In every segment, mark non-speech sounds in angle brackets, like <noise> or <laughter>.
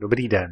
Dobrý den.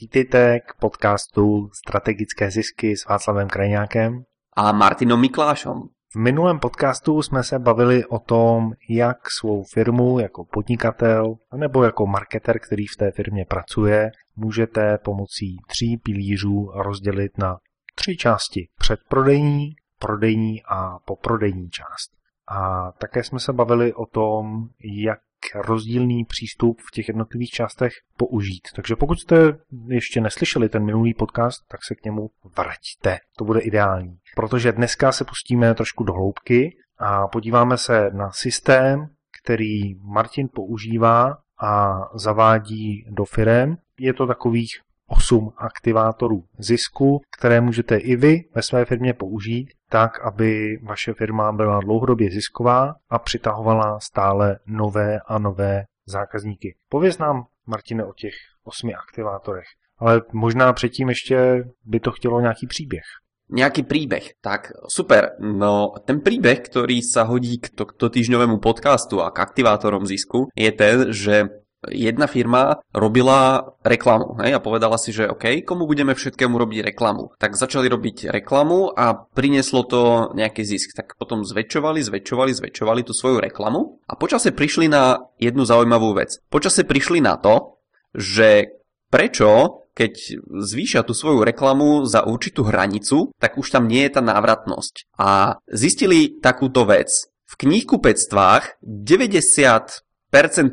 Vítejte k podcastu Strategické zisky s Václavem Krajňákem a Martinom Miklášom. V minulém podcastu jsme se bavili o tom, jak svou firmu jako podnikatel nebo jako marketer, který v té firmě pracuje, můžete pomocí tří pilířů rozdělit na tři části. Předprodejní, prodejní a poprodejní část. A také jsme se bavili o tom, jak rozdílný přístup v těch jednotlivých částech použít. Takže pokud jste ještě neslyšeli ten minulý podcast, tak se k němu vraťte. To bude ideální. Protože dneska se pustíme trošku do hloubky a podíváme se na systém, který Martin používá a zavádí do firem. Je to takových 8 aktivátorů zisku, které můžete i vy ve své firmě použít tak, aby vaše firma byla dlouhodobě zisková a přitahovala stále nové a nové zákazníky. Pověz nám, Martine, o těch osmi aktivátorech. Ale možná předtím ještě by to chtělo nějaký příběh. Nejaký príbeh. Tak, super. No, ten príbeh, ktorý sa hodí k tohto týždňovému podcastu a k aktivátorom zisku, je ten, že jedna firma robila reklamu hej, a povedala si, že OK, komu budeme všetkému robiť reklamu. Tak začali robiť reklamu a prinieslo to nejaký zisk. Tak potom zväčšovali, zväčšovali, zväčšovali tú svoju reklamu a počase prišli na jednu zaujímavú vec. Počase prišli na to, že prečo keď zvýšia tú svoju reklamu za určitú hranicu, tak už tam nie je tá návratnosť. A zistili takúto vec. V knihkupectvách 90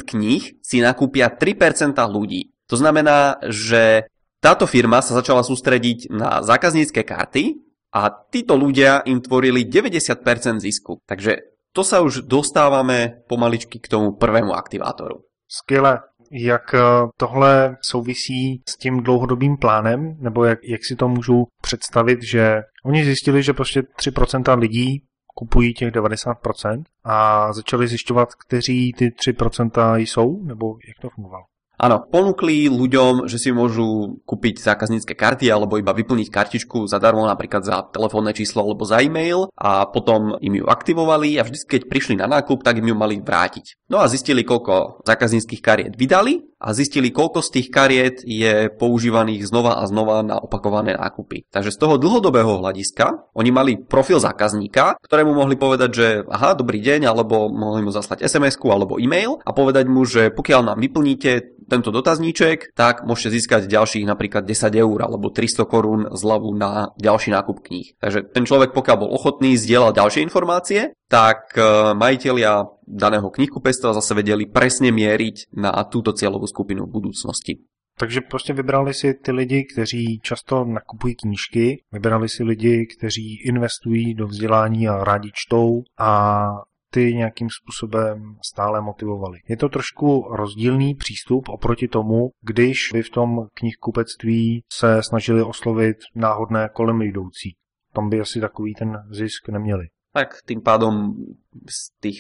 kníh si nakúpia 3% ľudí. To znamená, že táto firma sa začala sústrediť na zákaznícke karty a títo ľudia im tvorili 90% zisku. Takže to sa už dostávame pomaličky k tomu prvému aktivátoru. Skvěle. Jak eh, tohle souvisí s tím dlouhodobým plánem, nebo jak, jak si to můžu představit, že oni zjistili, že prostě 3% lidí kupují těch 90% a začali zjišťovat, kteří ty 3% jsou, nebo jak to fungovalo? Áno, ponúkli ľuďom, že si môžu kúpiť zákaznícke karty alebo iba vyplniť kartičku zadarmo napríklad za telefónne číslo alebo za e-mail a potom im ju aktivovali a vždy, keď prišli na nákup, tak im ju mali vrátiť. No a zistili, koľko zákazníckých kariet vydali a zistili, koľko z tých kariet je používaných znova a znova na opakované nákupy. Takže z toho dlhodobého hľadiska oni mali profil zákazníka, ktorému mohli povedať, že aha, dobrý deň, alebo mohli mu zaslať sms alebo e-mail a povedať mu, že pokiaľ nám vyplníte tento dotazníček, tak môžete získať ďalších napríklad 10 eur alebo 300 korún zľavu na ďalší nákup kníh. Takže ten človek, pokiaľ bol ochotný zdieľať ďalšie informácie, tak e, majiteľia daného knihkupectva zase vedeli presne mieriť na túto cieľovú skupinu v budúcnosti. Takže prostě vybrali si ty lidi, kteří často nakupují knížky, vybrali si lidi, kteří investují do vzdělání a rádi čtou a ty nějakým způsobem stále motivovali. Je to trošku rozdílný přístup oproti tomu, když vy v tom knihkupectví se snažili oslovit náhodné kolem jdoucí. Tam by asi takový ten zisk neměli. Tak tým pádom z tých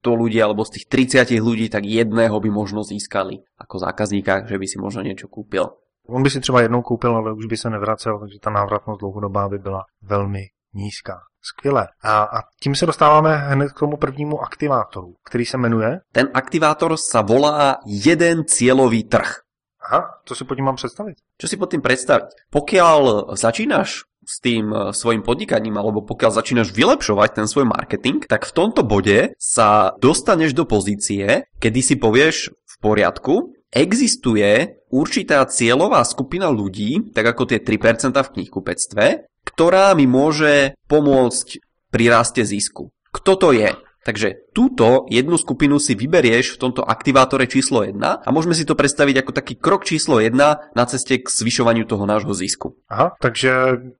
100 ľudí alebo z tých 30 ľudí, tak jedného by možno získali ako zákazníka, že by si možno niečo kúpil. On by si třeba jednou koupil, ale už by se nevracel, takže ta návratnost dlouhodobá by byla velmi nízká. Skvěle. A, a tím se dostáváme hned k tomu prvnímu aktivátoru, který se jmenuje? Ten aktivátor sa volá jeden cieľový trh. Aha, co si pod tím mám představit? Čo si pod tým predstaviť? Pokiaľ začínaš s tým e, svojim podnikaním alebo pokiaľ začínaš vylepšovať ten svoj marketing, tak v tomto bode sa dostaneš do pozície, kedy si povieš v poriadku, existuje určitá cieľová skupina ľudí, tak ako tie 3% v knihkupectve, ktorá mi môže pomôcť pri raste zisku. Kto to je? Takže túto jednu skupinu si vyberieš v tomto aktivátore číslo 1 a môžeme si to predstaviť ako taký krok číslo 1 na ceste k zvyšovaniu toho nášho zisku. Aha, takže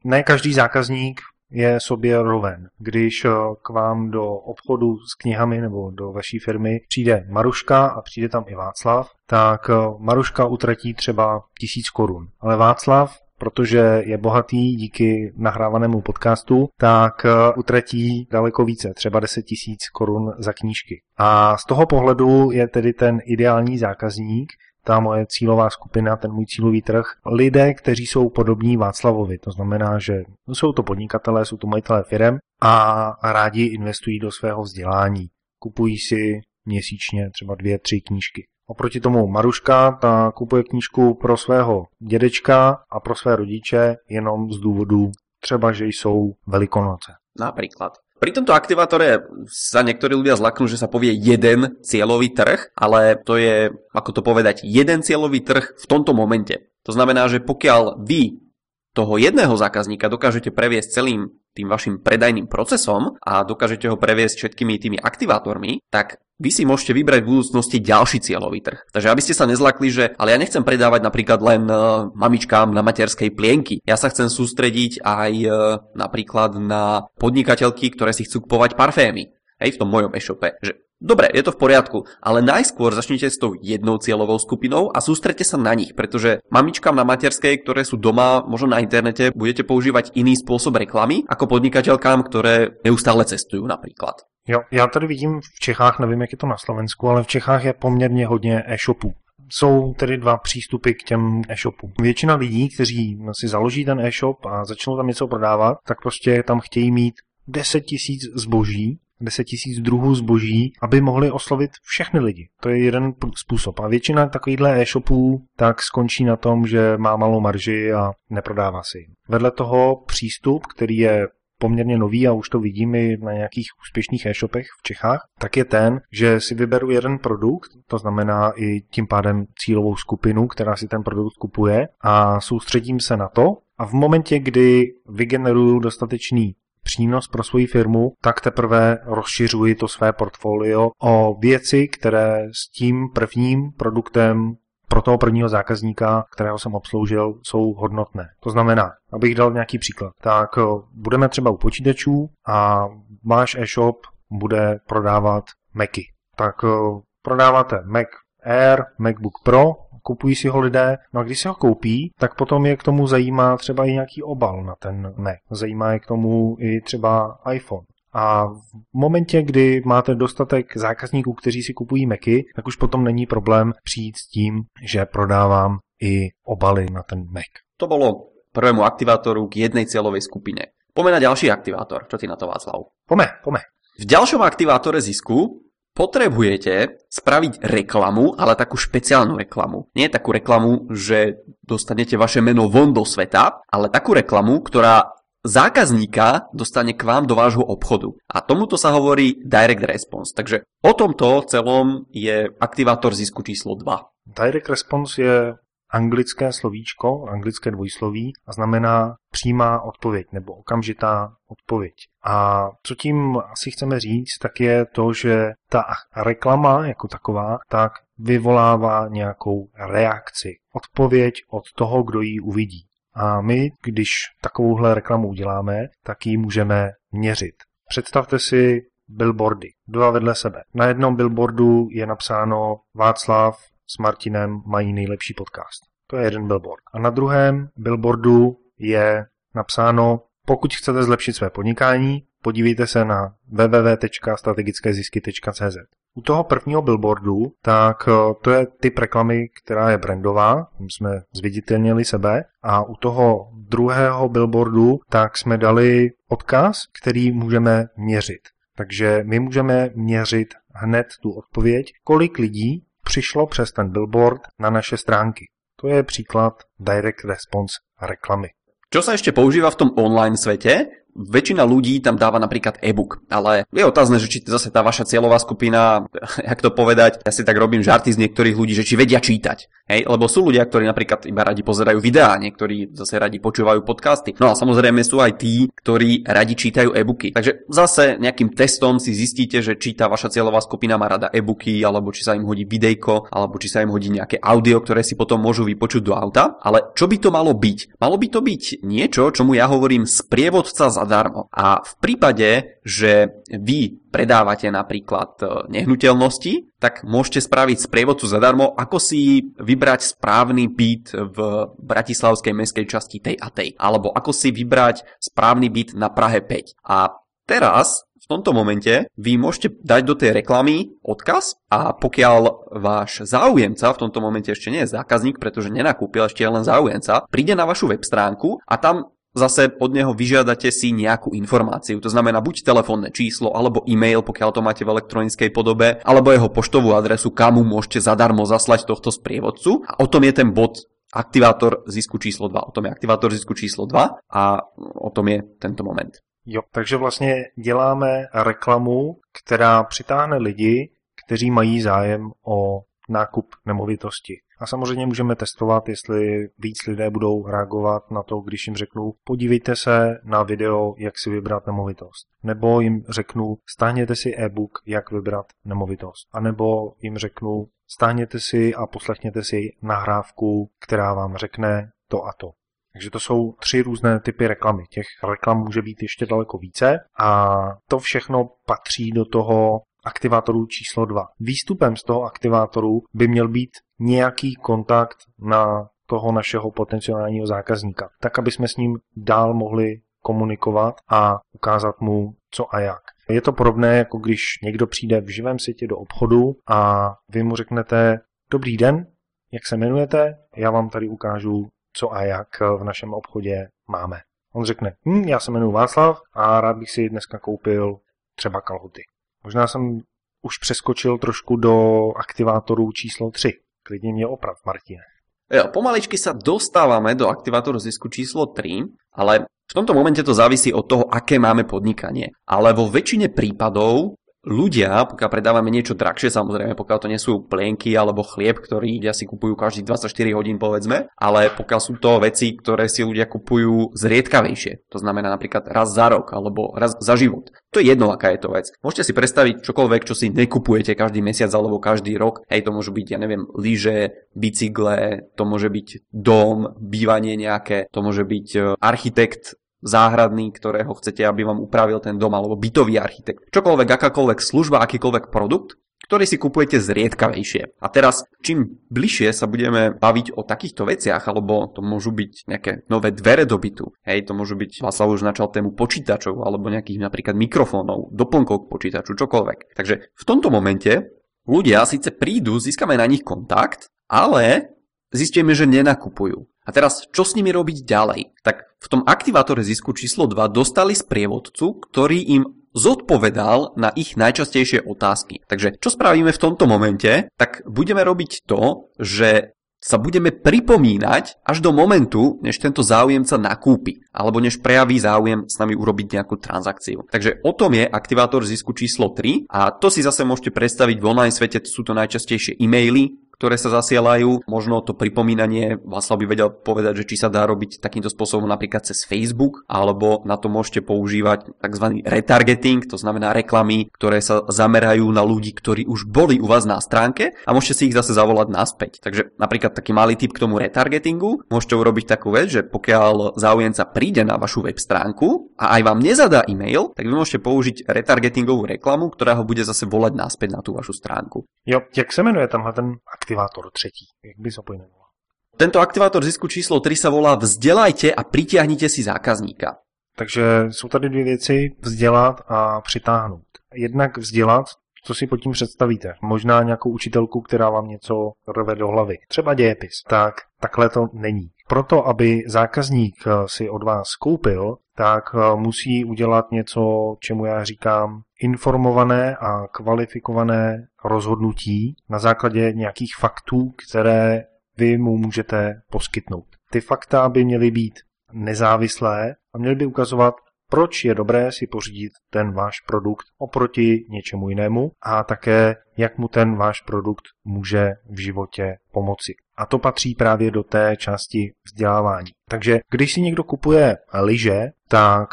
ne každý zákazník je sobě roven. Když eh, k vám do obchodu s knihami nebo do vaší firmy přijde Maruška a přijde tam i Václav, tak eh, Maruška utratí třeba tisíc korun. Ale Václav protože je bohatý díky nahrávanému podcastu, tak eh, utratí daleko více, třeba 10 tisíc korun za knížky. A z toho pohledu je tedy ten ideální zákazník, ta moje cílová skupina, ten můj cílový trh, lidé, kteří jsou podobní Václavovi. To znamená, že jsou to podnikatelé, jsou to majitelé firem a rádi investují do svého vzdělání. Kupují si měsíčně třeba dvě, tři knížky. Oproti tomu Maruška, ta kupuje knížku pro svého dědečka a pro své rodiče jenom z důvodu třeba, že jsou velikonoce. Napríklad. Pri tomto aktivátore sa niektorí ľudia zlaknú, že sa povie jeden cieľový trh, ale to je, ako to povedať, jeden cieľový trh v tomto momente. To znamená, že pokiaľ vy toho jedného zákazníka dokážete previesť celým tým vašim predajným procesom a dokážete ho previesť všetkými tými aktivátormi, tak vy si môžete vybrať v budúcnosti ďalší cieľový trh. Takže aby ste sa nezlakli, že ale ja nechcem predávať napríklad len uh, mamičkám na materskej plienky. Ja sa chcem sústrediť aj uh, napríklad na podnikateľky, ktoré si chcú kupovať parfémy. Hej, v tom mojom e-shope. Že Dobre, je to v poriadku, ale najskôr začnite s tou jednou cieľovou skupinou a sústrete sa na nich, pretože mamičkám na materskej, ktoré sú doma, možno na internete, budete používať iný spôsob reklamy ako podnikateľkám, ktoré neustále cestujú napríklad. Jo, já tady vidím v Čechách, nevím, jak je to na Slovensku, ale v Čechách je poměrně hodně e-shopů. Jsou tedy dva přístupy k těm e-shopům. Většina lidí, kteří si založí ten e-shop a začnou tam něco prodávat, tak prostě tam chtějí mít 10 tisíc zboží 10 tisíc druhů zboží, aby mohli oslovit všechny lidi. To je jeden způsob. A většina takovýchhle e-shopů tak skončí na tom, že má malou marži a neprodává si. Vedle toho přístup, který je poměrně nový a už to vidím i na nějakých úspěšných e-shopech v Čechách, tak je ten, že si vyberu jeden produkt, to znamená i tím pádem cílovou skupinu, která si ten produkt kupuje a soustředím se na to a v momentě, kdy vygeneruju dostatečný přínos pro svoji firmu, tak teprve rozšiřuji to své portfolio o věci, které s tím prvním produktem pro toho prvního zákazníka, kterého jsem obsloužil, jsou hodnotné. To znamená, abych dal nějaký příklad, tak eh, budeme třeba u počítačů a váš e-shop bude prodávat Macy. Tak eh, prodáváte Mac Air, MacBook Pro, kupují si ho lidé, no a když si ho koupí, tak potom je k tomu zajímá třeba i nějaký obal na ten Mac. Zajímá je k tomu i třeba iPhone. A v momentě, kdy máte dostatek zákazníků, kteří si kupují Macy, tak už potom není problém přijít s tím, že prodávám i obaly na ten Mac. To bolo prvému aktivátoru k jednej cieľovej skupine. Poďme na ďalší aktivátor. Čo ty na to, Václav? Pome, pome. V ďalšom aktivátore zisku potrebujete spraviť reklamu, ale takú špeciálnu reklamu. Nie takú reklamu, že dostanete vaše meno von do sveta, ale takú reklamu, ktorá zákazníka dostane k vám do vášho obchodu. A tomuto sa hovorí direct response. Takže o tomto celom je aktivátor zisku číslo 2. Direct response je anglické slovíčko, anglické dvojsloví a znamená přímá odpověď nebo okamžitá odpověď. A co tím asi chceme říct, tak je to, že ta reklama jako taková, tak vyvolává nějakou reakci, odpověď od toho, kdo ji uvidí. A my, když takovouhle reklamu uděláme, tak ji můžeme měřit. Představte si billboardy, dva vedle sebe. Na jednom billboardu je napsáno Václav s Martinem mají nejlepší podcast. To je jeden billboard. A na druhém billboardu je napsáno, pokud chcete zlepšit své podnikání, podívejte se na www.strategickézisky.cz. U toho prvního billboardu, tak eh, to je typ reklamy, která je brandová, tím jsme zviditelnili sebe, a u toho druhého billboardu, tak jsme dali odkaz, který můžeme měřit. Takže my můžeme měřit hned tu odpověď, kolik lidí přišlo přes ten billboard na naše stránky. To je příklad direct response reklamy. Čo sa ešte používa v tom online svete? Väčšina ľudí tam dáva napríklad e-book, ale je otázne, že či zase tá vaša cieľová skupina, <laughs> jak to povedať, ja si tak robím žarty z niektorých ľudí, že či vedia čítať. Hej? Lebo sú ľudia, ktorí napríklad iba radi pozerajú videá, niektorí zase radi počúvajú podcasty. No a samozrejme sú aj tí, ktorí radi čítajú e-booky. Takže zase nejakým testom si zistíte, že či tá vaša cieľová skupina má rada e-booky, alebo či sa im hodí videjko, alebo či sa im hodí nejaké audio, ktoré si potom môžu vypočuť do auta. Ale čo by to malo byť? Malo by to byť niečo, čomu ja hovorím sprievodca za zadarmo. A v prípade, že vy predávate napríklad e, nehnuteľnosti, tak môžete spraviť sprievodcu zadarmo, ako si vybrať správny byt v bratislavskej mestskej časti tej a tej. Alebo ako si vybrať správny byt na Prahe 5. A teraz v tomto momente vy môžete dať do tej reklamy odkaz a pokiaľ váš záujemca, v tomto momente ešte nie je zákazník, pretože nenakúpil, ešte len záujemca, príde na vašu web stránku a tam zase od neho vyžiadate si nejakú informáciu. To znamená buď telefónne číslo, alebo e-mail, pokiaľ to máte v elektronickej podobe, alebo jeho poštovú adresu, kam mu môžete zadarmo zaslať tohto sprievodcu. A o tom je ten bod aktivátor zisku číslo 2. O tom je aktivátor zisku číslo 2 a o tom je tento moment. Jo, takže vlastně děláme reklamu, která přitáhne lidi, kteří mají zájem o nákup nemovitosti. A samozřejmě můžeme testovat, jestli víc lidé budou reagovat na to, když jim řeknu, podívejte se na video, jak si vybrat nemovitost. Nebo jim řeknu, stáhněte si e-book, jak vybrat nemovitost. A nebo jim řeknu, stáhněte si a poslechněte si nahrávku, která vám řekne to a to. Takže to jsou tři různé typy reklamy. Těch reklam může být ještě daleko více a to všechno patří do toho aktivátoru číslo 2. Výstupem z toho aktivátoru by měl být nějaký kontakt na toho našeho potenciálního zákazníka, tak aby jsme s ním dál mohli komunikovat a ukázat mu co a jak. Je to podobné, jako když někdo přijde v živém světě do obchodu a vy mu řeknete Dobrý den, jak se jmenujete? Já vám tady ukážu, co a jak v našem obchodě máme. On řekne, hm, já se jmenuji Václav a rád bych si dneska koupil třeba kalhoty. Možná jsem už přeskočil trošku do aktivátoru číslo 3. Klidně mě oprav, Martine. Pomaličky sa dostávame do aktivátoru zisku číslo 3, ale v tomto momente to závisí od toho, aké máme podnikanie. Ale vo väčšine prípadov ľudia, pokiaľ predávame niečo drahšie, samozrejme, pokiaľ to nie sú plienky alebo chlieb, ktorý ľudia si kupujú každých 24 hodín, povedzme, ale pokiaľ sú to veci, ktoré si ľudia kupujú zriedkavejšie, to znamená napríklad raz za rok alebo raz za život. To je jedno, aká je to vec. Môžete si predstaviť čokoľvek, čo si nekupujete každý mesiac alebo každý rok. Hej, to môžu byť, ja neviem, lyže, bicykle, to môže byť dom, bývanie nejaké, to môže byť e, architekt, záhradný, ktorého chcete, aby vám upravil ten dom, alebo bytový architekt. Čokoľvek, akákoľvek služba, akýkoľvek produkt, ktorý si kupujete zriedkavejšie. A teraz, čím bližšie sa budeme baviť o takýchto veciach, alebo to môžu byť nejaké nové dvere do bytu, hej, to môžu byť, Václav už načal tému počítačov, alebo nejakých napríklad mikrofónov, doplnkov k počítaču, čokoľvek. Takže v tomto momente ľudia síce prídu, získame na nich kontakt, ale zistíme, že nenakupujú. A teraz, čo s nimi robiť ďalej? Tak v tom aktivátore zisku číslo 2 dostali sprievodcu, ktorý im zodpovedal na ich najčastejšie otázky. Takže čo spravíme v tomto momente? Tak budeme robiť to, že sa budeme pripomínať až do momentu, než tento záujemca nakúpi, alebo než prejaví záujem s nami urobiť nejakú transakciu. Takže o tom je aktivátor zisku číslo 3 a to si zase môžete predstaviť v online svete, sú to najčastejšie e-maily, ktoré sa zasielajú. Možno to pripomínanie Václav by vedel povedať, že či sa dá robiť takýmto spôsobom napríklad cez Facebook, alebo na to môžete používať tzv. retargeting, to znamená reklamy, ktoré sa zamerajú na ľudí, ktorí už boli u vás na stránke a môžete si ich zase zavolať naspäť. Takže napríklad taký malý tip k tomu retargetingu, môžete urobiť takú vec, že pokiaľ záujemca príde na vašu web stránku a aj vám nezadá e-mail, tak vy môžete použiť retargetingovú reklamu, ktorá ho bude zase volať naspäť na tú vašu stránku. Jo, jak se jmenuje tamhle ten aktivátor třetí? Jak by sa pojmenoval? Tento aktivátor zisku číslo 3 sa volá Vzdelajte a pritiahnite si zákazníka. Takže jsou tady dvě věci, vzdělat a přitáhnout. Jednak vzdělat, co si pod tím představíte? Možná nějakou učitelku, která vám něco rve do hlavy. Třeba dějepis. Tak takhle to není. Proto, aby zákazník si od vás koupil, tak musí udělat něco, čemu já říkám informované a kvalifikované rozhodnutí na základě nějakých faktů, které vy mu můžete poskytnout. Ty fakta by měly být nezávislé a měly by ukazovat, proč je dobré si pořídit ten váš produkt oproti něčemu jinému a také, jak mu ten váš produkt může v životě pomoci. A to patří právě do té části vzdělávání. Takže když si někdo kupuje lyže, tak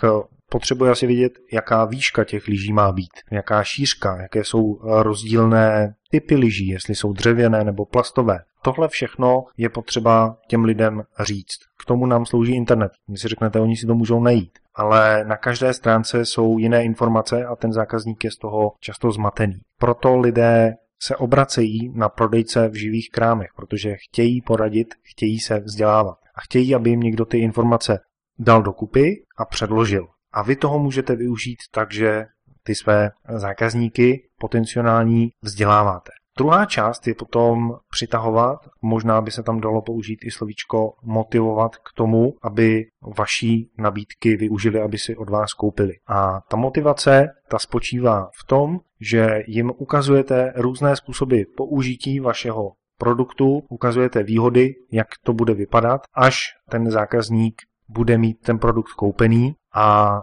potřebuje asi vidět, jaká výška těch lyží má být, jaká šířka, jaké jsou rozdílné typy lyží, jestli jsou dřevěné nebo plastové. Tohle všechno je potřeba těm lidem říct. K tomu nám slouží internet. Když si řeknete, oni si to můžou najít. Ale na každé stránce jsou jiné informace a ten zákazník je z toho často zmatený. Proto lidé se obracejí na prodejce v živých krámech, protože chtějí poradit, chtějí se vzdělávat a chtějí, aby jim někdo ty informace dal dokupy a předložil. A vy toho můžete využít tak, že ty své zákazníky potenciální vzděláváte. Druhá část je potom přitahovat, možná by se tam dalo použít i slovíčko motivovat k tomu, aby vaší nabídky využili, aby si od vás koupili. A ta motivace, ta spočívá v tom, že jim ukazujete různé způsoby použití vašeho produktu, ukazujete výhody, jak to bude vypadat, až ten zákazník bude mít ten produkt koupený a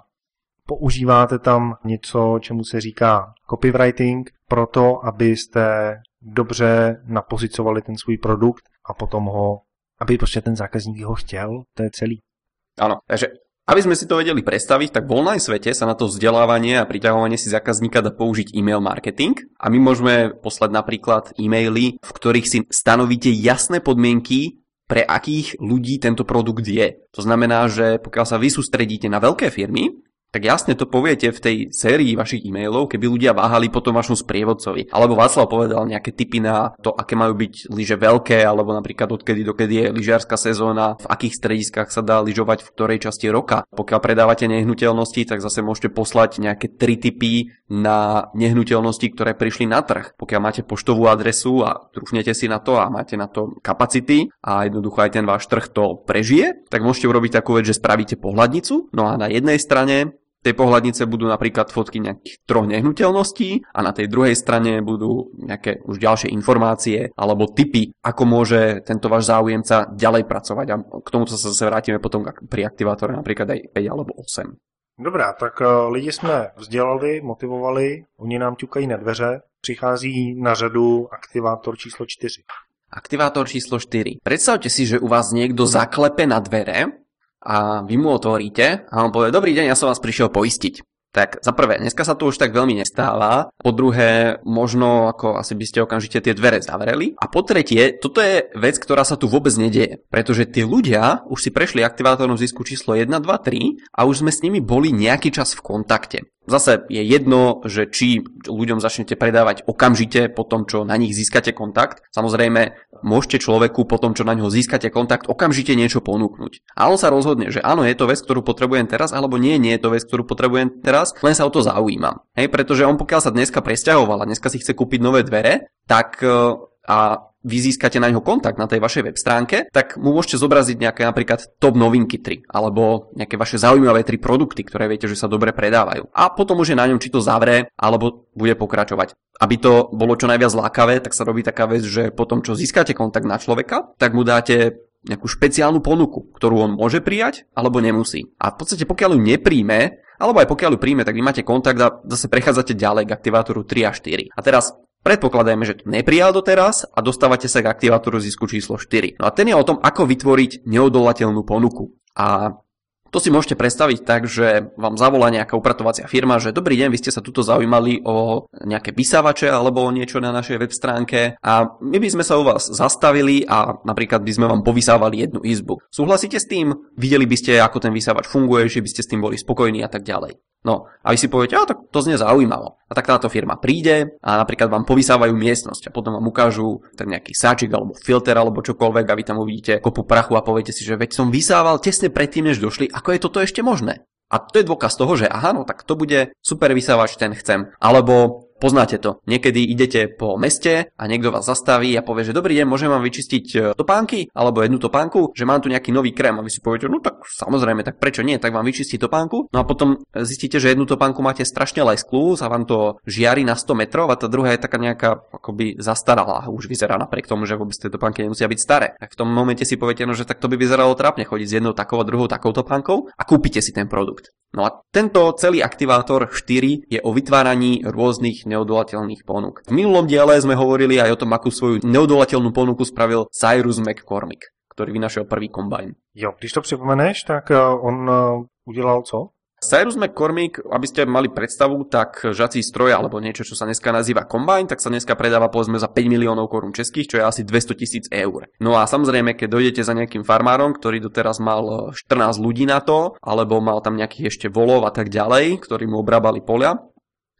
používáte tam něco, čemu se říká copywriting, proto abyste dobře napozicovali ten svůj produkt a potom ho, aby prostě ten zákazník ho chtěl, to je celý. Ano, takže aby sme si to vedeli predstaviť, tak v online svete sa na to vzdelávanie a priťahovanie si zákazníka dá použiť e-mail marketing a my môžeme poslať napríklad e-maily, v ktorých si stanovíte jasné podmienky, pre akých ľudí tento produkt je. To znamená, že pokiaľ sa vy sústredíte na veľké firmy, tak jasne to poviete v tej sérii vašich e-mailov, keby ľudia váhali po tom vašom sprievodcovi. Alebo Václav povedal nejaké tipy na to, aké majú byť lyže veľké, alebo napríklad odkedy dokedy je lyžiarska sezóna, v akých strediskách sa dá lyžovať v ktorej časti roka. Pokiaľ predávate nehnuteľnosti, tak zase môžete poslať nejaké tri tipy na nehnuteľnosti, ktoré prišli na trh. Pokiaľ máte poštovú adresu a trúfnete si na to a máte na to kapacity a jednoducho aj ten váš trh to prežije, tak môžete urobiť takú vec, že spravíte pohľadnicu. No a na jednej strane tej pohľadnice budú napríklad fotky nejakých troch nehnuteľností a na tej druhej strane budú nejaké už ďalšie informácie alebo tipy, ako môže tento váš záujemca ďalej pracovať. A k tomu sa zase vrátime potom pri aktivátore napríklad aj 5 alebo 8. Dobrá, tak eh, lidi jsme vzdělali, motivovali, oni nám ťukají na dveře, přichází na řadu aktivátor číslo 4. Aktivátor číslo 4. Predstavte si, že u vás niekto zaklepe na dvere a vy mu otvoríte a on povie, dobrý deň, ja som vás prišiel poistiť. Tak za prvé, dneska sa to už tak veľmi nestáva. Po druhé, možno ako asi by ste okamžite tie dvere zavreli. A po tretie, toto je vec, ktorá sa tu vôbec nedieje. Pretože tí ľudia už si prešli aktivátorom zisku číslo 1, 2, 3 a už sme s nimi boli nejaký čas v kontakte. Zase je jedno, že či ľuďom začnete predávať okamžite po tom, čo na nich získate kontakt. Samozrejme, môžete človeku po tom, čo na ňo získate kontakt, okamžite niečo ponúknuť. A on sa rozhodne, že áno, je to vec, ktorú potrebujem teraz, alebo nie, nie je to vec, ktorú potrebujem teraz, len sa o to zaujímam. Hej, pretože on pokiaľ sa dneska presťahoval a dneska si chce kúpiť nové dvere, tak e, a vy získate na ňo kontakt na tej vašej web stránke, tak mu môžete zobraziť nejaké napríklad top novinky 3 alebo nejaké vaše zaujímavé 3 produkty, ktoré viete, že sa dobre predávajú. A potom už je na ňom, či to zavre alebo bude pokračovať. Aby to bolo čo najviac lákavé, tak sa robí taká vec, že potom, čo získate kontakt na človeka, tak mu dáte nejakú špeciálnu ponuku, ktorú on môže prijať alebo nemusí. A v podstate pokiaľ ju nepríjme, alebo aj pokiaľ ju príjme, tak vy máte kontakt a zase prechádzate ďalej k aktivátoru 3 a 4. A teraz Predpokladajme, že to neprijal doteraz a dostávate sa k aktivátoru zisku číslo 4. No a ten je o tom, ako vytvoriť neodolateľnú ponuku. A to si môžete predstaviť tak, že vám zavolá nejaká upratovacia firma, že dobrý deň, vy ste sa tuto zaujímali o nejaké vysávače alebo o niečo na našej web stránke a my by sme sa u vás zastavili a napríklad by sme vám povysávali jednu izbu. Súhlasíte s tým? Videli by ste, ako ten vysávač funguje, že by ste s tým boli spokojní a tak ďalej. No a vy si poviete, a tak to znie zaujímavo. A tak táto firma príde a napríklad vám povysávajú miestnosť a potom vám ukážu ten nejaký sáčik alebo filter alebo čokoľvek a vy tam uvidíte kopu prachu a poviete si, že veď som vysával tesne predtým, než došli, ako je toto ešte možné. A to je dôkaz toho, že aha, no tak to bude super vysávač, ten chcem. Alebo Poznáte to. Niekedy idete po meste a niekto vás zastaví a povie, že dobrý deň, môžem vám vyčistiť e, topánky alebo jednu topánku, že mám tu nejaký nový krém a vy si poviete, no tak samozrejme, tak prečo nie, tak vám vyčistí topánku. No a potom zistíte, že jednu topánku máte strašne lesklú a vám to žiari na 100 metrov a tá druhá je taká nejaká akoby zastaralá. Už vyzerá napriek tomu, že vôbec tie topánky nemusia byť staré. Tak v tom momente si poviete, no že tak to by vyzeralo trápne chodiť s jednou takou a druhou takou topánkou a kúpite si ten produkt. No a tento celý aktivátor 4 je o vytváraní rôznych neodolateľných ponúk. V minulom diele sme hovorili aj o tom, akú svoju neodolateľnú ponuku spravil Cyrus McCormick, ktorý vynašiel prvý kombajn. Jo, když to připomeneš, tak eh, on eh, udělal co? Cyrus McCormick, aby ste mali predstavu, tak žací stroj alebo niečo, čo sa dneska nazýva Combine, tak sa dneska predáva povedzme za 5 miliónov korún českých, čo je asi 200 tisíc eur. No a samozrejme, keď dojdete za nejakým farmárom, ktorý doteraz mal 14 ľudí na to, alebo mal tam nejakých ešte volov a tak ďalej, ktorí mu obrábali polia,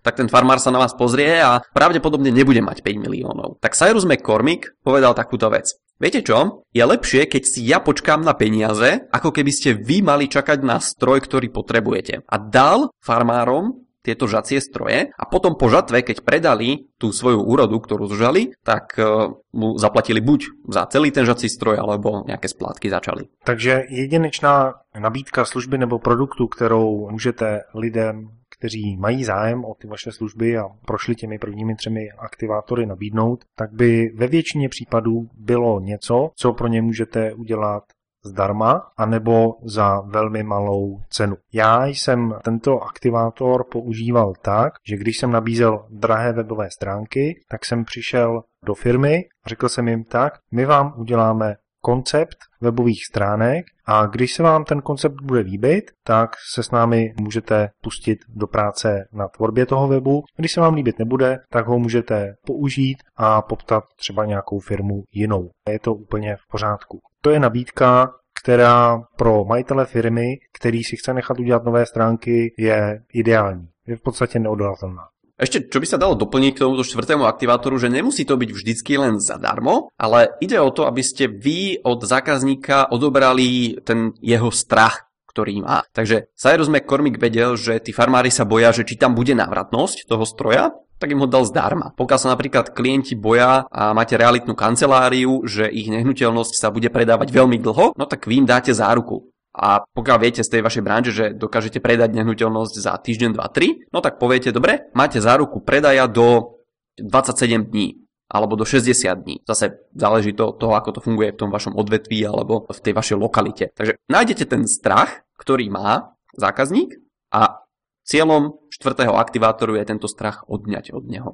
tak ten farmár sa na vás pozrie a pravdepodobne nebude mať 5 miliónov. Tak Cyrus McCormick povedal takúto vec. Viete čo? Je lepšie, keď si ja počkám na peniaze, ako keby ste vy mali čakať na stroj, ktorý potrebujete. A dal farmárom tieto žacie stroje a potom po žatve, keď predali tú svoju úrodu, ktorú zžali, tak e, mu zaplatili buď za celý ten žací stroj, alebo nejaké splátky začali. Takže jedinečná nabídka služby nebo produktu, kterou můžete lidem kteří mají zájem o ty vaše služby a prošli těmi prvními třemi aktivátory nabídnout, tak by ve většině případů bylo něco, co pro ně můžete udělat zdarma anebo za velmi malou cenu. Já jsem tento aktivátor používal tak, že když jsem nabízel drahé webové stránky, tak jsem přišel do firmy a řekl jsem jim tak, my vám uděláme koncept webových stránek a když se vám ten koncept bude líbit, tak se s námi můžete pustit do práce na tvorbě toho webu. Když se vám líbit nebude, tak ho můžete použít a poptat třeba nějakou firmu jinou. Je to úplně v pořádku. To je nabídka, která pro majitele firmy, který si chce nechat udělat nové stránky, je ideální. Je v podstatě neodolatelná. Ešte, čo by sa dalo doplniť k tomuto štvrtému aktivátoru, že nemusí to byť vždycky len zadarmo, ale ide o to, aby ste vy od zákazníka odobrali ten jeho strach, ktorý má. Takže Cyrus McCormick vedel, že tí farmári sa boja, že či tam bude návratnosť toho stroja, tak im ho dal zdarma. Pokiaľ sa napríklad klienti boja a máte realitnú kanceláriu, že ich nehnuteľnosť sa bude predávať veľmi dlho, no tak vy im dáte záruku. A pokiaľ viete z tej vašej branže, že dokážete predať nehnuteľnosť za týždeň, 2, 3, no tak poviete, dobre, máte záruku predaja do 27 dní alebo do 60 dní. Zase záleží to toho, ako to funguje v tom vašom odvetví alebo v tej vašej lokalite. Takže nájdete ten strach, ktorý má zákazník a cieľom štvrtého aktivátoru je tento strach odňať od neho.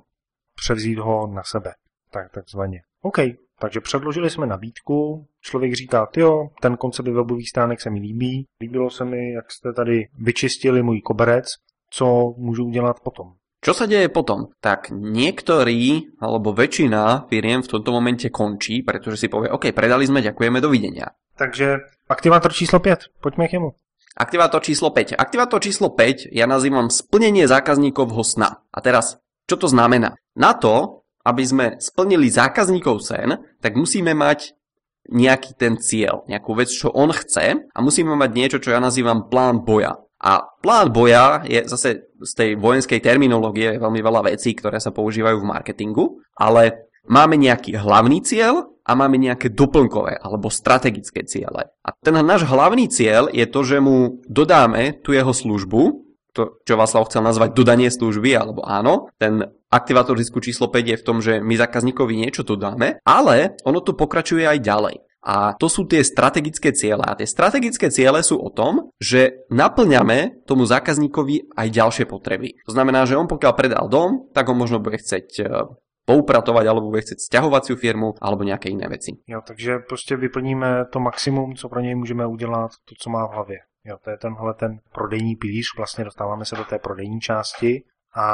Převzít ho na sebe, tak takzvaně. OK, takže předložili jsme nabídku, člověk říká, jo, ten koncept webových stránek se mi líbí, líbilo se mi, jak jste tady vyčistili můj koberec, co můžu udělat potom. Čo sa deje potom? Tak niektorí, alebo väčšina firiem v tomto momente končí, pretože si povie, OK, predali sme, ďakujeme, dovidenia. Takže aktivátor číslo 5, poďme k němu. Aktivátor číslo 5. Aktivátor číslo 5 ja nazývam splnenie zákazníkovho sna. A teraz, čo to znamená? Na to, aby sme splnili zákazníkov sen, tak musíme mať nejaký ten cieľ, nejakú vec, čo on chce a musíme mať niečo, čo ja nazývam plán boja. A plán boja je zase z tej vojenskej terminológie veľmi veľa vecí, ktoré sa používajú v marketingu, ale máme nejaký hlavný cieľ a máme nejaké doplnkové alebo strategické ciele. A ten náš hlavný cieľ je to, že mu dodáme tu jeho službu, to, čo Václav chcel nazvať dodanie služby, alebo áno, ten aktivátor zisku číslo 5 je v tom, že my zákazníkovi niečo tu dáme, ale ono to pokračuje aj ďalej. A to sú tie strategické ciele. A tie strategické ciele sú o tom, že naplňame tomu zákazníkovi aj ďalšie potreby. To znamená, že on pokiaľ predal dom, tak ho možno bude chceť e, poupratovať, alebo bude chcieť sťahovaciu firmu, alebo nejaké iné veci. Jo, takže prostě vyplníme to maximum, co pro něj můžeme udělat, to, co má v hlavě. Jo, to je tenhle ten prodejní pilíř, vlastně dostáváme se do té prodejní části a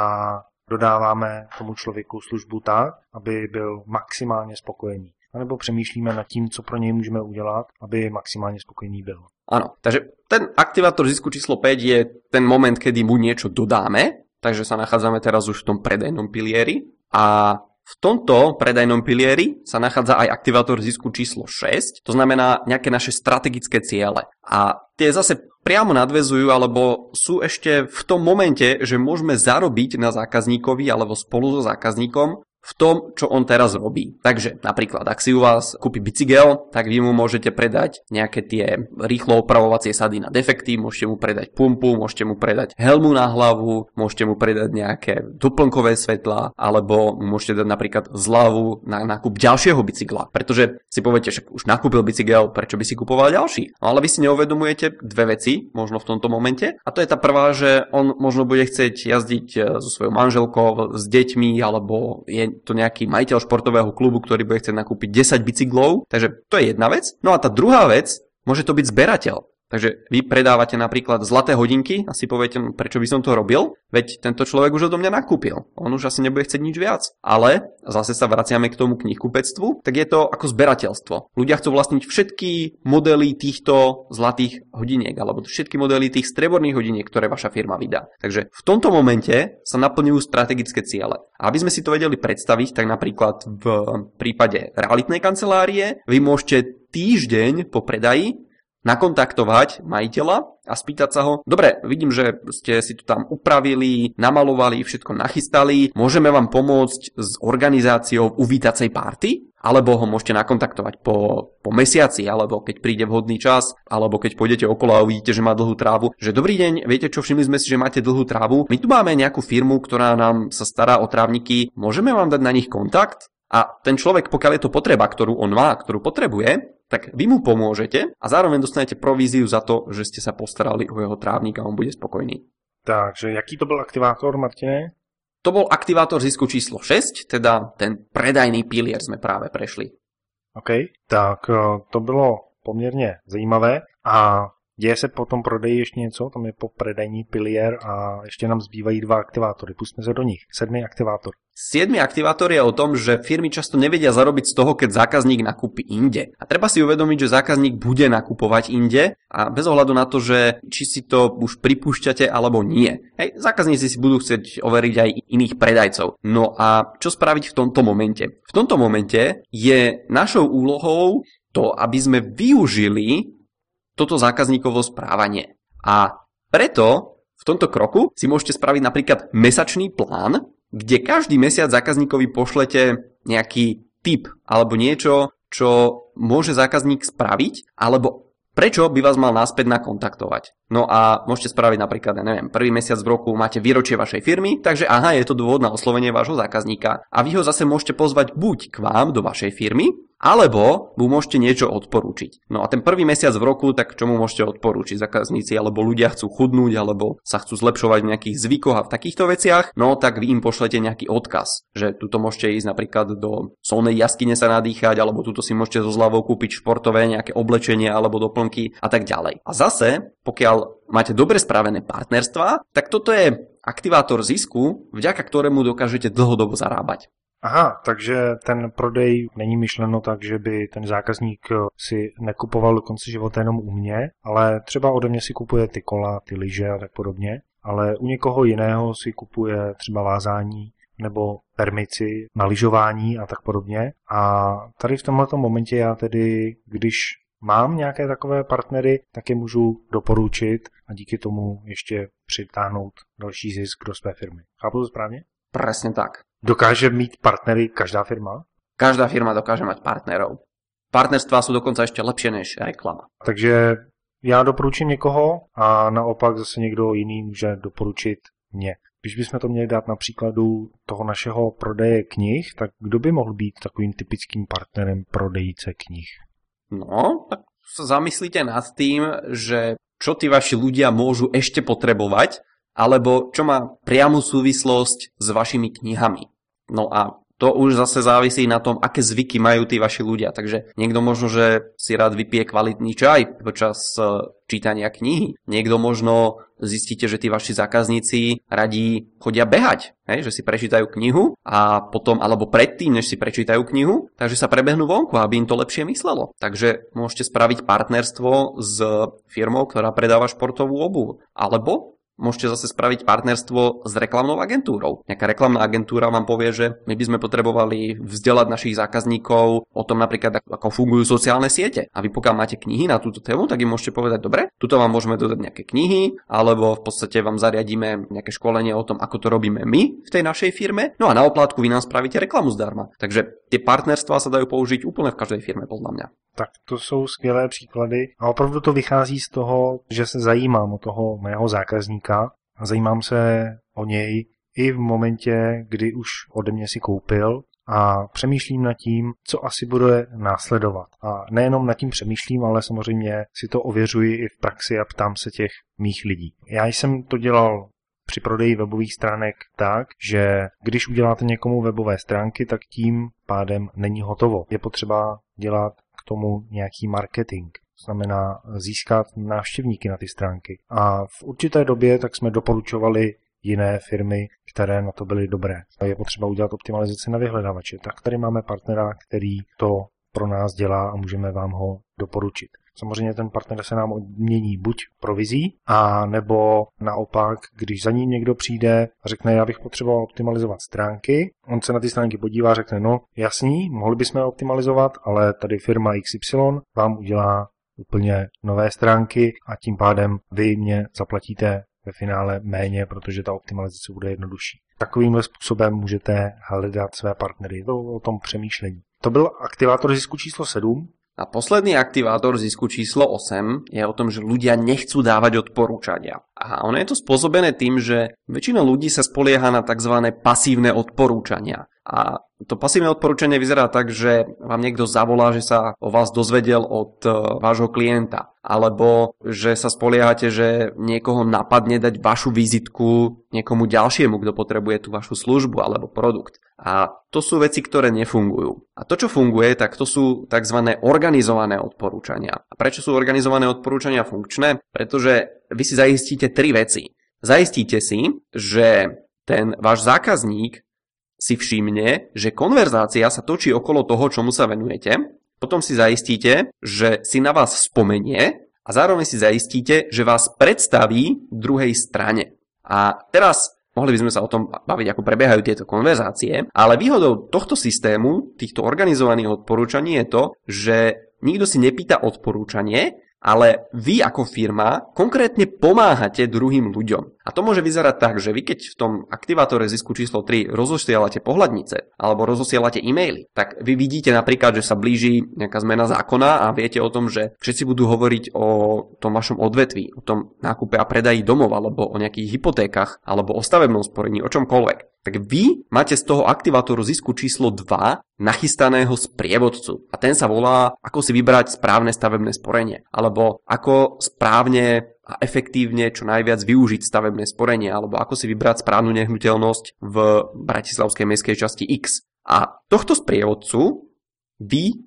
dodáváme tomu člověku službu tak, aby byl maximálně spokojený. A nebo přemýšlíme nad tím, co pro něj můžeme udělat, aby maximálně spokojený byl. Áno, takže ten aktivátor zisku číslo 5 je ten moment, kedy mu niečo dodáme, takže sa nachádzame teraz už v tom predajnom pilieri a v tomto predajnom pilieri sa nachádza aj aktivátor zisku číslo 6, to znamená nejaké naše strategické ciele. A tie zase priamo nadvezujú alebo sú ešte v tom momente, že môžeme zarobiť na zákazníkovi alebo spolu so zákazníkom v tom, čo on teraz robí. Takže napríklad, ak si u vás kúpi bicykel, tak vy mu môžete predať nejaké tie rýchlo opravovacie sady na defekty, môžete mu predať pumpu, môžete mu predať helmu na hlavu, môžete mu predať nejaké doplnkové svetlá, alebo mu môžete dať napríklad zľavu na nákup ďalšieho bicykla. Pretože si poviete, že už nakúpil bicykel, prečo by si kupoval ďalší? No ale vy si neuvedomujete dve veci, možno v tomto momente. A to je tá prvá, že on možno bude chcieť jazdiť eh, so svojou manželkou, s deťmi, alebo je to nejaký majiteľ športového klubu, ktorý bude chcieť nakúpiť 10 bicyklov. Takže to je jedna vec. No a tá druhá vec, môže to byť zberateľ. Takže vy predávate napríklad zlaté hodinky a si poviete, no, prečo by som to robil? Veď tento človek už odo mňa nakúpil. On už asi nebude chcieť nič viac. Ale zase sa vraciame k tomu knihkupectvu, tak je to ako zberateľstvo. Ľudia chcú vlastniť všetky modely týchto zlatých hodiniek alebo všetky modely tých streborných hodiniek, ktoré vaša firma vydá. Takže v tomto momente sa naplňujú strategické ciele. A aby sme si to vedeli predstaviť, tak napríklad v prípade realitnej kancelárie vy môžete týždeň po predaji nakontaktovať majiteľa a spýtať sa ho, dobre, vidím, že ste si to tam upravili, namalovali, všetko nachystali, môžeme vám pomôcť s organizáciou uvítacej párty? Alebo ho môžete nakontaktovať po, po mesiaci, alebo keď príde vhodný čas, alebo keď pôjdete okolo a uvidíte, že má dlhú trávu. Že dobrý deň, viete čo, všimli sme si, že máte dlhú trávu. My tu máme nejakú firmu, ktorá nám sa stará o trávniky. Môžeme vám dať na nich kontakt? A ten človek, pokiaľ je to potreba, ktorú on má, ktorú potrebuje, tak vy mu pomôžete a zároveň dostanete províziu za to, že ste sa postarali o jeho trávnik a on bude spokojný. Takže jaký to byl aktivátor, Martine? To bol aktivátor zisku číslo 6, teda ten predajný pilier sme práve prešli. OK, tak eh, to bylo poměrně zajímavé a Děje se po tom prodeji ještě něco, tam je po predajní pilier a ještě nám zbývají dva aktivátory. Pustme se do nich. Sedmý aktivátor. Siedmy aktivátor je o tom, že firmy často nevedia zarobiť z toho, keď zákazník nakúpi inde. A treba si uvedomiť, že zákazník bude nakupovať inde a bez ohľadu na to, že či si to už pripúšťate alebo nie. Hej, zákazníci si budú chcieť overiť aj iných predajcov. No a čo spraviť v tomto momente? V tomto momente je našou úlohou to, aby sme využili toto zákazníkovo správanie. A preto v tomto kroku si môžete spraviť napríklad mesačný plán, kde každý mesiac zákazníkovi pošlete nejaký tip alebo niečo, čo môže zákazník spraviť, alebo prečo by vás mal náspäť nakontaktovať. No a môžete spraviť napríklad, ja neviem, prvý mesiac v roku máte výročie vašej firmy, takže aha, je to dôvod na oslovenie vášho zákazníka. A vy ho zase môžete pozvať buď k vám do vašej firmy, alebo mu môžete niečo odporúčiť. No a ten prvý mesiac v roku, tak čo mu môžete odporúčiť zákazníci, alebo ľudia chcú chudnúť, alebo sa chcú zlepšovať v nejakých zvykoch a v takýchto veciach, no tak vy im pošlete nejaký odkaz, že tuto môžete ísť napríklad do solnej jaskyne sa nadýchať, alebo tuto si môžete so zľavou kúpiť športové nejaké oblečenie alebo doplnky a tak ďalej. A zase, pokiaľ máte dobre spravené partnerstva, tak toto je aktivátor zisku, vďaka ktorému dokážete dlhodobo zarábať. Aha, takže ten prodej není myšleno tak, že by ten zákazník eh, si nekupoval do konce života jenom u mě, ale třeba ode mě si kupuje ty kola, ty lyže a tak podobně, ale u někoho jiného si kupuje třeba vázání nebo permici na lyžování a tak podobně. A tady v tomto momentě já tedy, když mám nějaké takové partnery, tak je můžu doporučit a díky tomu ještě přitáhnout další zisk do své firmy. Chápu to správně? Presne tak. Dokáže mít partnery každá firma? Každá firma dokáže mať partnerov. Partnerstvá sú dokonca ešte lepšie než reklama. Takže já doporučím někoho a naopak zase někdo jiný může doporučit mě. Když bychom to měli dát na příkladu toho našeho prodeje knih, tak kdo by mohl být takovým typickým partnerem prodejce knih? No, tak sa zamyslíte nad tým, že čo tí vaši ľudia môžu ešte potrebovať alebo čo má priamu súvislosť s vašimi knihami. No a to už zase závisí na tom, aké zvyky majú tí vaši ľudia. Takže niekto možno, že si rád vypije kvalitný čaj počas e, čítania knihy. Niekto možno zistíte, že tí vaši zákazníci radí chodia behať, hej? že si prečítajú knihu a potom, alebo predtým, než si prečítajú knihu, takže sa prebehnú vonku, aby im to lepšie myslelo. Takže môžete spraviť partnerstvo s firmou, ktorá predáva športovú obu. Alebo Môžete zase spraviť partnerstvo s reklamnou agentúrou. Nejaká reklamná agentúra vám povie, že my by sme potrebovali vzdelať našich zákazníkov o tom napríklad, ako fungujú sociálne siete. A vy pokiaľ máte knihy na túto tému, tak im môžete povedať, dobre, tuto vám môžeme dodať nejaké knihy, alebo v podstate vám zariadíme nejaké školenie o tom, ako to robíme my v tej našej firme. No a na oplátku vy nám spravíte reklamu zdarma. Takže tie partnerstvá sa dajú použiť úplne v každej firme, podľa mňa. Tak to jsou skvělé příklady a opravdu to vychází z toho, že se zajímám o toho mého zákazníka a zajímám se o něj i v momentě, kdy už ode mě si koupil a přemýšlím nad tím, co asi bude následovat. A nejenom nad tím přemýšlím, ale samozřejmě si to ověřuji i v praxi a ptám se těch mých lidí. Já jsem to dělal při prodeji webových stránek tak, že když uděláte někomu webové stránky, tak tím pádem není hotovo. Je potřeba dělat tomu nějaký marketing. Znamená získat návštěvníky na ty stránky. A v určité době tak jsme doporučovali jiné firmy, které na to byly dobré. Je potřeba udělat optimalizaci na vyhledávače. Tak tady máme partnera, který to pro nás dělá a můžeme vám ho doporučit. Samozřejmě ten partner se nám odmění buď provizí, a nebo naopak, když za ním někdo přijde a řekne, já bych potřeboval optimalizovat stránky, on se na ty stránky podívá a řekne, no jasný, mohli bychom je optimalizovat, ale tady firma XY vám udělá úplně nové stránky a tím pádem vy mě zaplatíte ve finále méně, protože ta optimalizace bude jednodušší. Takovýmhle způsobem můžete hledat své partnery. To o tom přemýšlení. To byl aktivátor zisku číslo 7. A posledný aktivátor zisku číslo 8 je o tom, že ľudia nechcú dávať odporúčania. A ono je to spôsobené tým, že väčšina ľudí sa spolieha na tzv. pasívne odporúčania. A to pasívne odporúčanie vyzerá tak, že vám niekto zavolá, že sa o vás dozvedel od e, vášho klienta. Alebo že sa spoliehate, že niekoho napadne dať vašu vizitku niekomu ďalšiemu, kto potrebuje tú vašu službu alebo produkt. A to sú veci, ktoré nefungujú. A to, čo funguje, tak to sú tzv. organizované odporúčania. A prečo sú organizované odporúčania funkčné? Pretože vy si zaistíte tri veci. Zaistíte si, že ten váš zákazník si všimne, že konverzácia sa točí okolo toho, čomu sa venujete, potom si zaistíte, že si na vás spomenie a zároveň si zaistíte, že vás predstaví druhej strane. A teraz mohli by sme sa o tom baviť, ako prebiehajú tieto konverzácie, ale výhodou tohto systému, týchto organizovaných odporúčaní je to, že nikto si nepýta odporúčanie, ale vy ako firma konkrétne pomáhate druhým ľuďom. A to môže vyzerať tak, že vy keď v tom aktivátore zisku číslo 3 rozosielate pohľadnice alebo rozosielate e-maily, tak vy vidíte napríklad, že sa blíži nejaká zmena zákona a viete o tom, že všetci budú hovoriť o tom vašom odvetví, o tom nákupe a predaji domov alebo o nejakých hypotékach alebo o stavebnom sporení, o čomkoľvek tak vy máte z toho aktivátoru zisku číslo 2 nachystaného sprievodcu. A ten sa volá, ako si vybrať správne stavebné sporenie. Alebo ako správne a efektívne čo najviac využiť stavebné sporenie. Alebo ako si vybrať správnu nehnuteľnosť v Bratislavskej mestskej časti X. A tohto sprievodcu vy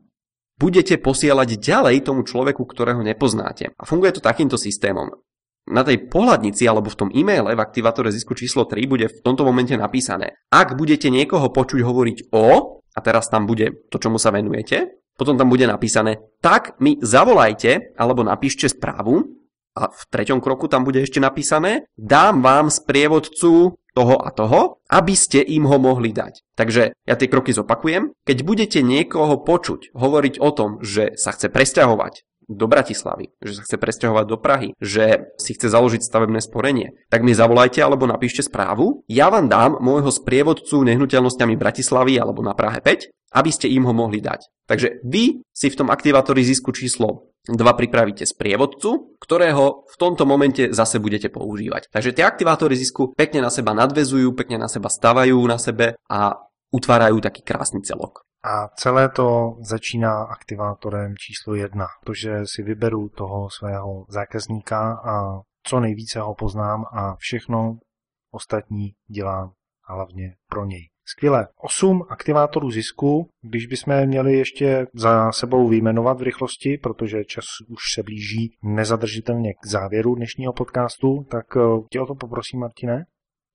budete posielať ďalej tomu človeku, ktorého nepoznáte. A funguje to takýmto systémom na tej pohľadnici alebo v tom e-maile v aktivátore zisku číslo 3 bude v tomto momente napísané. Ak budete niekoho počuť hovoriť o, a teraz tam bude to, čomu sa venujete, potom tam bude napísané, tak mi zavolajte alebo napíšte správu a v treťom kroku tam bude ešte napísané, dám vám sprievodcu toho a toho, aby ste im ho mohli dať. Takže ja tie kroky zopakujem. Keď budete niekoho počuť hovoriť o tom, že sa chce presťahovať do Bratislavy, že sa chce presťahovať do Prahy, že si chce založiť stavebné sporenie, tak mi zavolajte alebo napíšte správu. Ja vám dám môjho sprievodcu nehnuteľnosťami Bratislavy alebo na Prahe 5, aby ste im ho mohli dať. Takže vy si v tom aktivátori zisku číslo 2 pripravíte sprievodcu, ktorého v tomto momente zase budete používať. Takže tie aktivátory zisku pekne na seba nadvezujú, pekne na seba stavajú na sebe a utvárajú taký krásny celok. A celé to začíná aktivátorem číslo jedna, protože si vyberu toho svého zákazníka a co nejvíce ho poznám a všechno ostatní dělám hlavně pro něj. Skvěle. Osm aktivátorů zisku, když bychom měli ještě za sebou vyjmenovat v rychlosti, protože čas už se blíží nezadržitelně k závěru dnešního podcastu, tak eh, tě o to poprosím, Martine.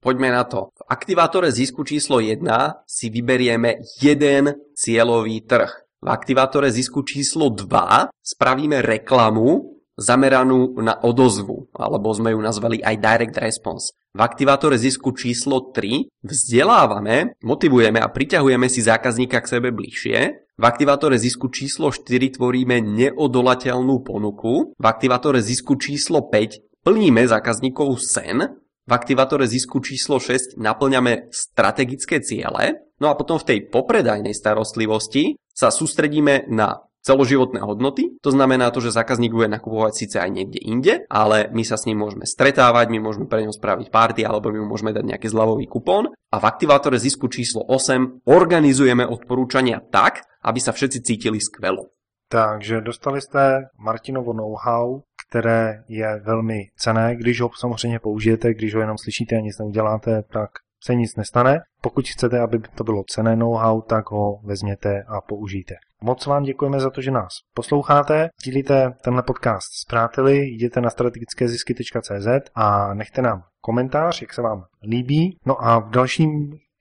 Poďme na to. V aktivátore zisku číslo 1 si vyberieme jeden cieľový trh. V aktivátore zisku číslo 2 spravíme reklamu zameranú na odozvu, alebo sme ju nazvali aj direct response. V aktivátore zisku číslo 3 vzdelávame, motivujeme a priťahujeme si zákazníka k sebe bližšie. V aktivátore zisku číslo 4 tvoríme neodolateľnú ponuku. V aktivátore zisku číslo 5 plníme zákazníkov sen v aktivátore zisku číslo 6 naplňame strategické ciele, no a potom v tej popredajnej starostlivosti sa sústredíme na celoživotné hodnoty. To znamená to, že zákazník bude nakupovať síce aj niekde inde, ale my sa s ním môžeme stretávať, my môžeme pre ňom spraviť party alebo my mu môžeme dať nejaký zľavový kupón. A v aktivátore zisku číslo 8 organizujeme odporúčania tak, aby sa všetci cítili skvelo. Takže dostali jste Martinovo know-how, které je velmi cené, když ho samozřejmě použijete, když ho jenom slyšíte a nic neuděláte, tak se nic nestane. Pokud chcete, aby to bylo cené know-how, tak ho vezměte a použijte. Moc vám děkujeme za to, že nás posloucháte, dílíte tenhle podcast s přáteli, jděte na strategickézisky.cz a nechte nám komentář, jak se vám líbí. No a v dalším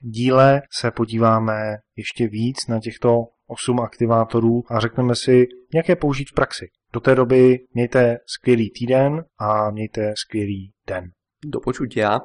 díle se podíváme ještě víc na těchto 8 aktivátorů a řekneme si, jak je použít v praxi. Do té doby mějte skvělý týden a mějte skvělý den. Do počutia.